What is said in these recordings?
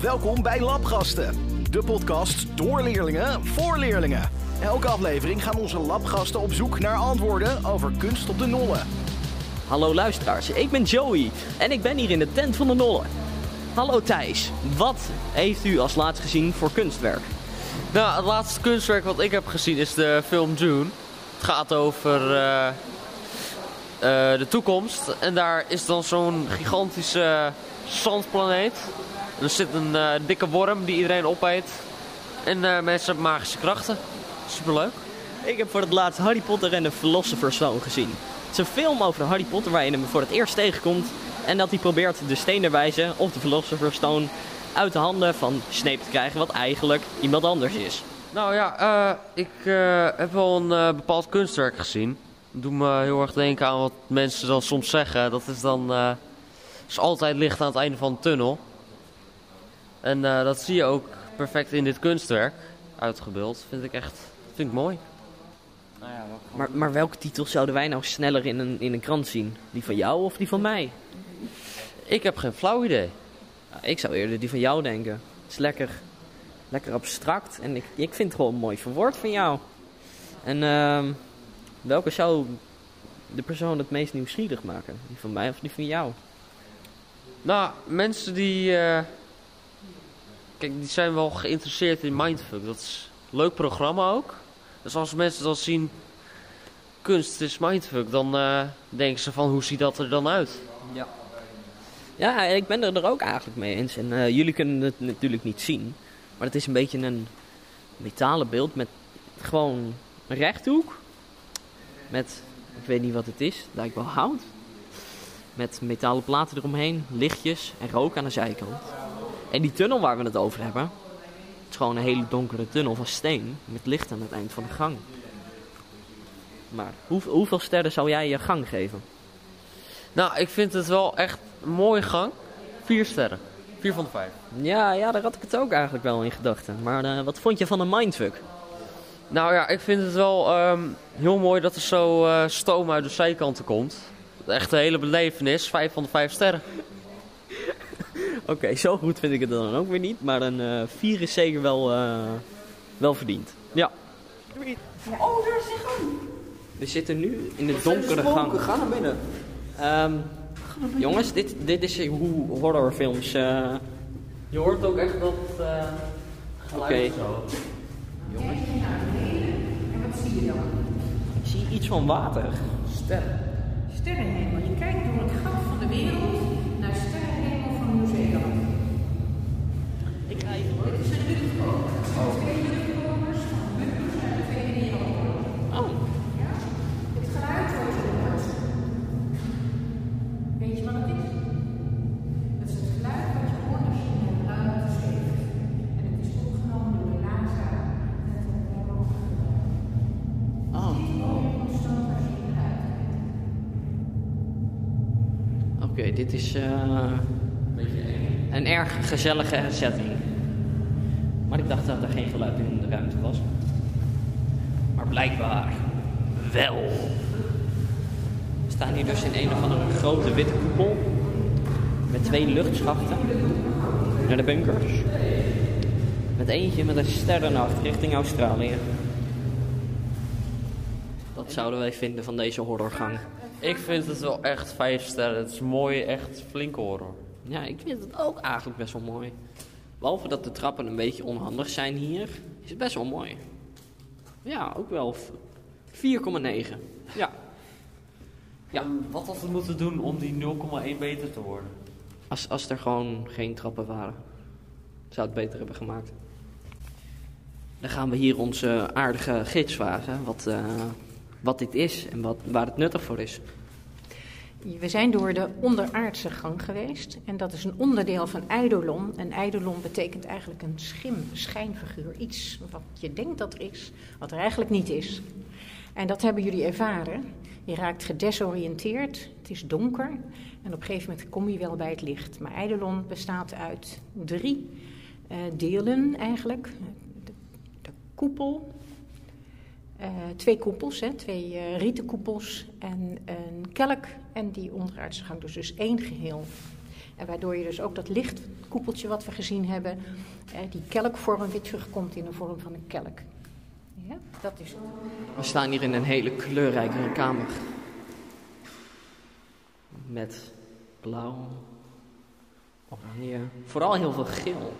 Welkom bij Labgasten, de podcast door leerlingen voor leerlingen. Elke aflevering gaan onze labgasten op zoek naar antwoorden over kunst op de nollen. Hallo luisteraars, ik ben Joey en ik ben hier in de tent van de Nollen. Hallo Thijs, wat heeft u als laatst gezien voor kunstwerk? Nou, het laatste kunstwerk wat ik heb gezien is de film Dune. Het gaat over eh, eh, de toekomst. En daar is dan zo'n gigantische zandplaneet. Er zit een eh, dikke worm die iedereen opeet. En eh, mensen hebben magische krachten. Superleuk. Ik heb voor het laatst Harry Potter en de Philosopher's Stone gezien. Het is een film over Harry Potter waar je hem voor het eerst tegenkomt. En dat hij probeert de steenerwijze of de Philosopher's Stone uit de handen van Snape te krijgen, wat eigenlijk iemand anders is. Nou ja, eh, ik heb wel een bepaald kunstwerk gezien. Dat doet me heel erg denken aan wat mensen dan soms zeggen. Dat is dan... is altijd licht aan het einde van de tunnel. En eh, dat zie je ook perfect in dit kunstwerk uitgebeeld. Vind ik echt vind ik mooi. Maar, maar welke titels zouden wij nou sneller in een, in een krant zien? Die van jou of die van mij? Ik heb geen flauw idee. Nou, ik zou eerder die van jou denken. Het is lekker, lekker abstract en ik, ik vind het gewoon mooi verwoord van jou. En ehm, welke zou de persoon het meest nieuwsgierig maken? Die van mij of die van jou? Nou, mensen die... eh, kijk, die zijn wel geïnteresseerd in Mindfuck. Dat is een leuk programma ook. Dus als mensen dan zien... Kunst is Mindfuck, dan eh, denken ze van hoe ziet dat er dan uit? Ja, ik ben er, er ook eigenlijk mee eens. En eh, jullie kunnen het natuurlijk niet zien. Maar het is een beetje een metalen beeld met gewoon een rechthoek. Met, ik weet niet wat het is, lijkt wel hout. Met metalen platen eromheen, lichtjes en rook aan de zijkant. En die tunnel waar we het over hebben, het is gewoon een hele donkere tunnel van steen met licht aan het eind van de gang. Maar hoe, hoeveel sterren zou jij je gang geven? Nou, ik vind het wel echt een mooie gang. Vier sterren. Vier van de vijf. Ja, ja, daar had ik het ook eigenlijk wel in gedachten. Maar eh, wat vond je van een mindfuck? Nou ja, ik vind het wel ehm, heel mooi dat er zo eh, stoom uit de zijkanten komt. Echt een hele belevenis. Vijf van de vijf sterren. Oké, zo goed vind ik het dan ook weer niet. Maar een eh 4 is zeker wel, eh, wel verdiend. Ja. Oh, daar is gang. We zitten nu in de donkere gang. Ga naar binnen. Ehm, jongens, dit, dit is hoe horrorfilms... eh Je hoort ook echt dat uh, Oké. zo. En wat zie je dan? Ik zie iets van water. Sterren. Sterrenhemel. Je kijkt door het gat van de wereld dit is eh, een erg gezellige setting. Maar ik dacht dat er geen geluid in de ruimte was. Maar blijkbaar wel. We staan hier dus in een of andere grote witte koepel. Met twee luchtschachten naar de bunkers. Met eentje met een sterrennacht richting Australië. Dat zouden wij vinden van deze horrorgang. Ik vind het wel echt vijf sterren. Het is een mooie, echt flinke horror. Ja, ik vind het ook eigenlijk best wel mooi. Behalve dat de trappen een beetje onhandig zijn hier, is het best wel mooi. Ja, ook wel v- 4,9. Ja. Ja, Wat had het moeten doen om die 0,1 beter te worden? als, als er gewoon geen trappen waren, zou het beter hebben gemaakt. Dan gaan we hier onze aardige gids vragen wat, eh, wat dit is en wat, waar het nuttig voor is. We zijn door de onderaardse gang geweest. En dat is een onderdeel van eidolon. En eidolon betekent eigenlijk een schim, schijnfiguur. Iets wat je denkt dat er is, wat er eigenlijk niet is. En dat hebben jullie ervaren. Je raakt gedesoriënteerd, het is donker. En op een gegeven moment kom je wel bij het licht. Maar eidolon bestaat uit drie eh, delen eigenlijk. De koepel, eh, twee koepels, hè, twee eh, rieten koepels en een kelk en die onderaardse gang. Dus, dus één geheel. En waardoor je dus ook dat lichtkoepeltje wat we gezien hebben, eh, die kelkvorm weer terugkomt in de vorm van een kelk. Ja, dat is het. We staan hier in een hele kleurrijke kamer. Met blauw, oranje, vooral heel veel geel.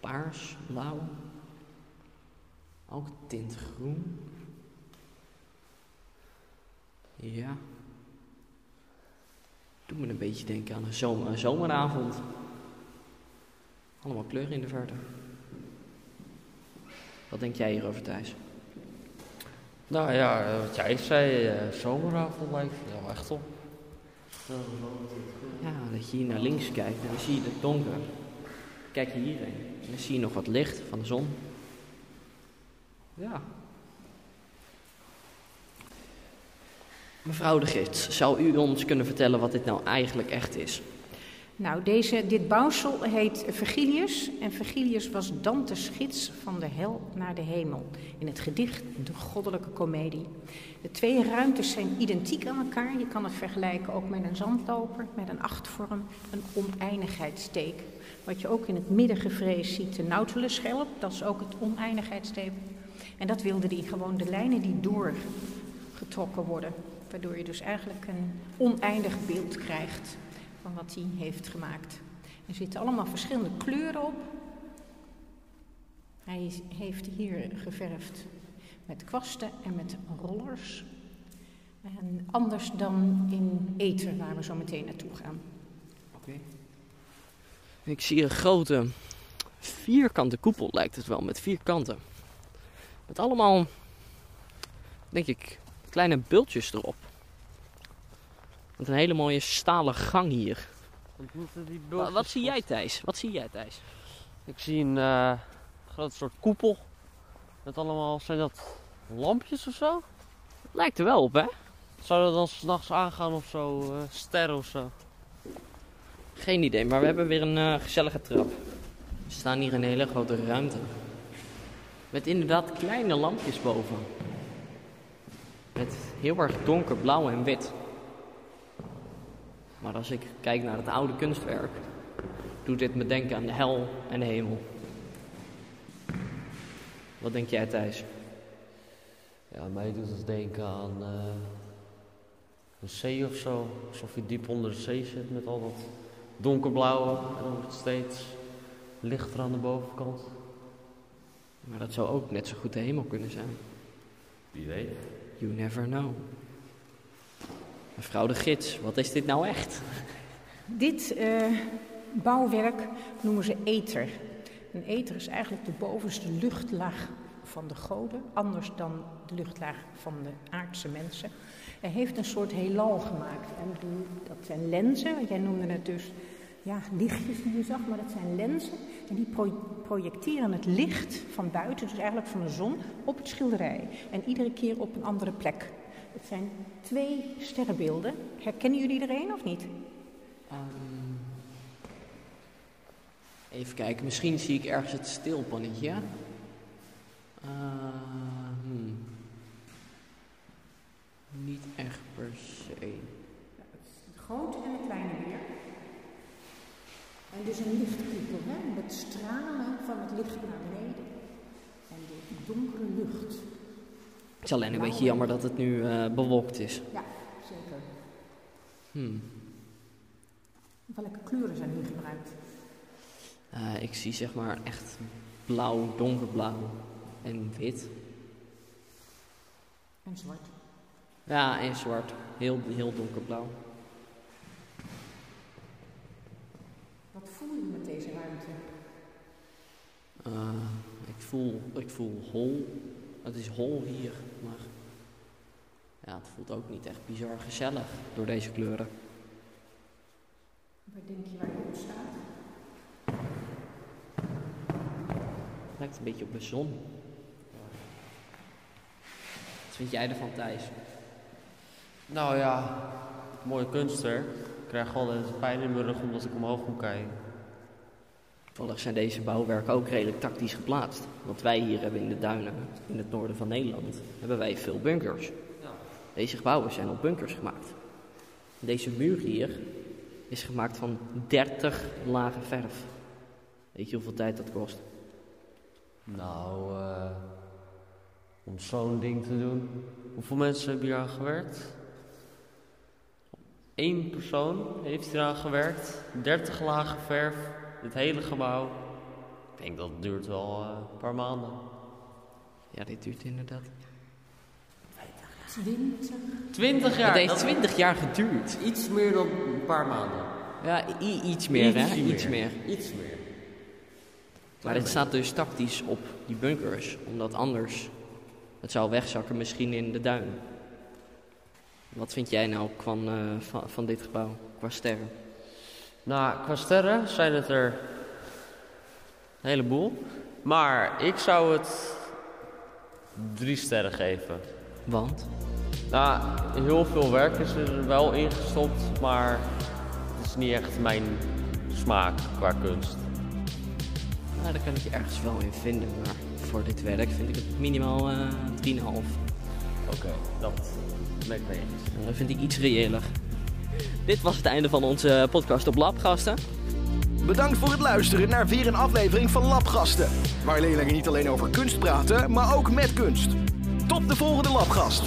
Paars, blauw. Ook tint groen. Ja. Doet me een beetje denken aan een, zomer, een zomeravond. Allemaal kleuren in de verte. Wat denk jij hierover, Thijs? Nou ja, eh, wat jij zei, eh, zomeravond lijkt wel echt op. Ja, dat je hier naar links kijkt en dan zie je het donker. Kijk je hierheen en dan zie je nog wat licht van de zon. Ja. Mevrouw de Gids, zou u ons kunnen vertellen wat dit nou eigenlijk echt is? Nou, deze, dit bouwsel heet Vergilius. En Vergilius was Dante's gids van de hel naar de hemel. In het gedicht De Goddelijke Comedie. De twee ruimtes zijn identiek aan elkaar. Je kan het vergelijken ook met een zandloper, met een achtvorm, een oneindigheidsteken. Wat je ook in het midden gevreesd ziet, de Nautilus-schelp, dat is ook het oneindigheidsteken. En dat wilde hij gewoon de lijnen die doorgetrokken worden. Waardoor je dus eigenlijk een oneindig beeld krijgt van wat hij heeft gemaakt. Er zitten allemaal verschillende kleuren op. Hij heeft hier geverfd met kwasten en met rollers. En anders dan in ether, waar we zo meteen naartoe gaan. Ik zie een grote vierkante koepel, lijkt het wel, met vier kanten. Met allemaal, denk ik, kleine bultjes erop. Met een hele mooie stalen gang hier. Wa- Wat, zie jij, Thijs? Wat zie jij, Thijs? Ik zie een eh groot soort koepel. Met allemaal, zijn dat lampjes of zo? Lijkt er wel op, hè? Zou dat dan s'nachts aangaan of zo? eh, sterren of zo? Geen idee, maar we hebben weer een eh, gezellige trap. We staan hier in een hele grote ruimte. Met inderdaad kleine lampjes boven. Met heel erg donker blauw en wit. Maar als ik kijk naar het oude kunstwerk, doet dit me denken aan de hel en de hemel. Wat denk jij, Thijs? Ja, mij doet het denken aan eh, een zee of zo. Alsof je diep onder de zee zit met al dat donkerblauwe. En wordt het steeds lichter aan de bovenkant. Maar dat zou ook net zo goed de hemel kunnen zijn. Wie weet. You never know. Mevrouw de gids, wat is dit nou echt? Dit eh, bouwwerk noemen ze ether. Een ether is eigenlijk de bovenste luchtlaag van de goden, anders dan de luchtlaag van de aardse mensen. Hij heeft een soort heelal gemaakt. En die, dat zijn lenzen, want jij noemde het dus ja, lichtjes die je zag, maar dat zijn lenzen. En die pro- projecteren het licht van buiten, dus eigenlijk van de zon, op het schilderij. En iedere keer op een andere plek. Het zijn twee sterrenbeelden. Herkennen jullie er een of niet? Ehm, even kijken, misschien zie ik ergens het stilpannetje. Eh, hmm. Niet echt per se. De grote en de kleine weer. En dus een lichtkoepel, hè? met stralen van het licht naar beneden. En de donkere lucht. Het is alleen een beetje jammer dat het nu eh, bewolkt is. Ja, zeker. Hmm. Welke kleuren zijn hier gebruikt? Eh, ik zie zeg maar echt blauw, donkerblauw en wit. En zwart. Ja, en zwart. Heel, heel donkerblauw. Wat voel je Eh, ik, voel, ik voel hol. Het is hol hier, maar ja, het voelt ook niet echt bizar gezellig door deze kleuren. Waar denk je waar je op staat? Het lijkt een beetje op de zon. Wat vind jij ervan, Thijs? Nou ja, mooi kunstwerk. Ik krijg altijd pijn in mijn rug omdat ik omhoog moet kijken. Toevallig zijn deze bouwwerken ook redelijk tactisch geplaatst. Want wij hier hebben in de duinen, in het noorden van Nederland, hebben wij veel bunkers. Deze gebouwen zijn op bunkers gemaakt. Deze muur hier is gemaakt van 30 lagen verf. Weet je hoeveel tijd dat kost? Nou, eh, om zo'n ding te doen. Hoeveel mensen hebben hier aan gewerkt? Eén persoon heeft hier aan gewerkt. 30 lagen verf, dit hele gebouw. Ik denk dat het duurt wel eh, een paar maanden. Ja, dit duurt inderdaad. 20. 20 jaar. het heeft dat 20 jaar geduurd. iets meer dan een paar maanden. Ja, iets meer, hè? Ietsje Iets meer. Iets meer. Maar dit staat dus tactisch op die bunkers, omdat anders het zou wegzakken misschien in de duin. Wat vind jij nou van, eh, van, van dit gebouw qua sterren? Nou, qua sterren zijn het er een heleboel. Maar ik zou het drie sterren geven. Want? Nou, heel veel werk is er wel ingestopt, maar het is niet echt mijn smaak qua kunst. Nou, daar kan ik je ergens wel in vinden, maar voor dit werk vind ik het minimaal eh 3,5. Oké, dat ben ik mee eens. En Dat vind ik iets reëler. Dit was het einde van onze podcast op Lab, gasten. Bedankt voor het luisteren naar weer een aflevering van Labgasten. Waar leerlingen niet alleen over kunst praten, maar ook met kunst. Tot de volgende Labgast.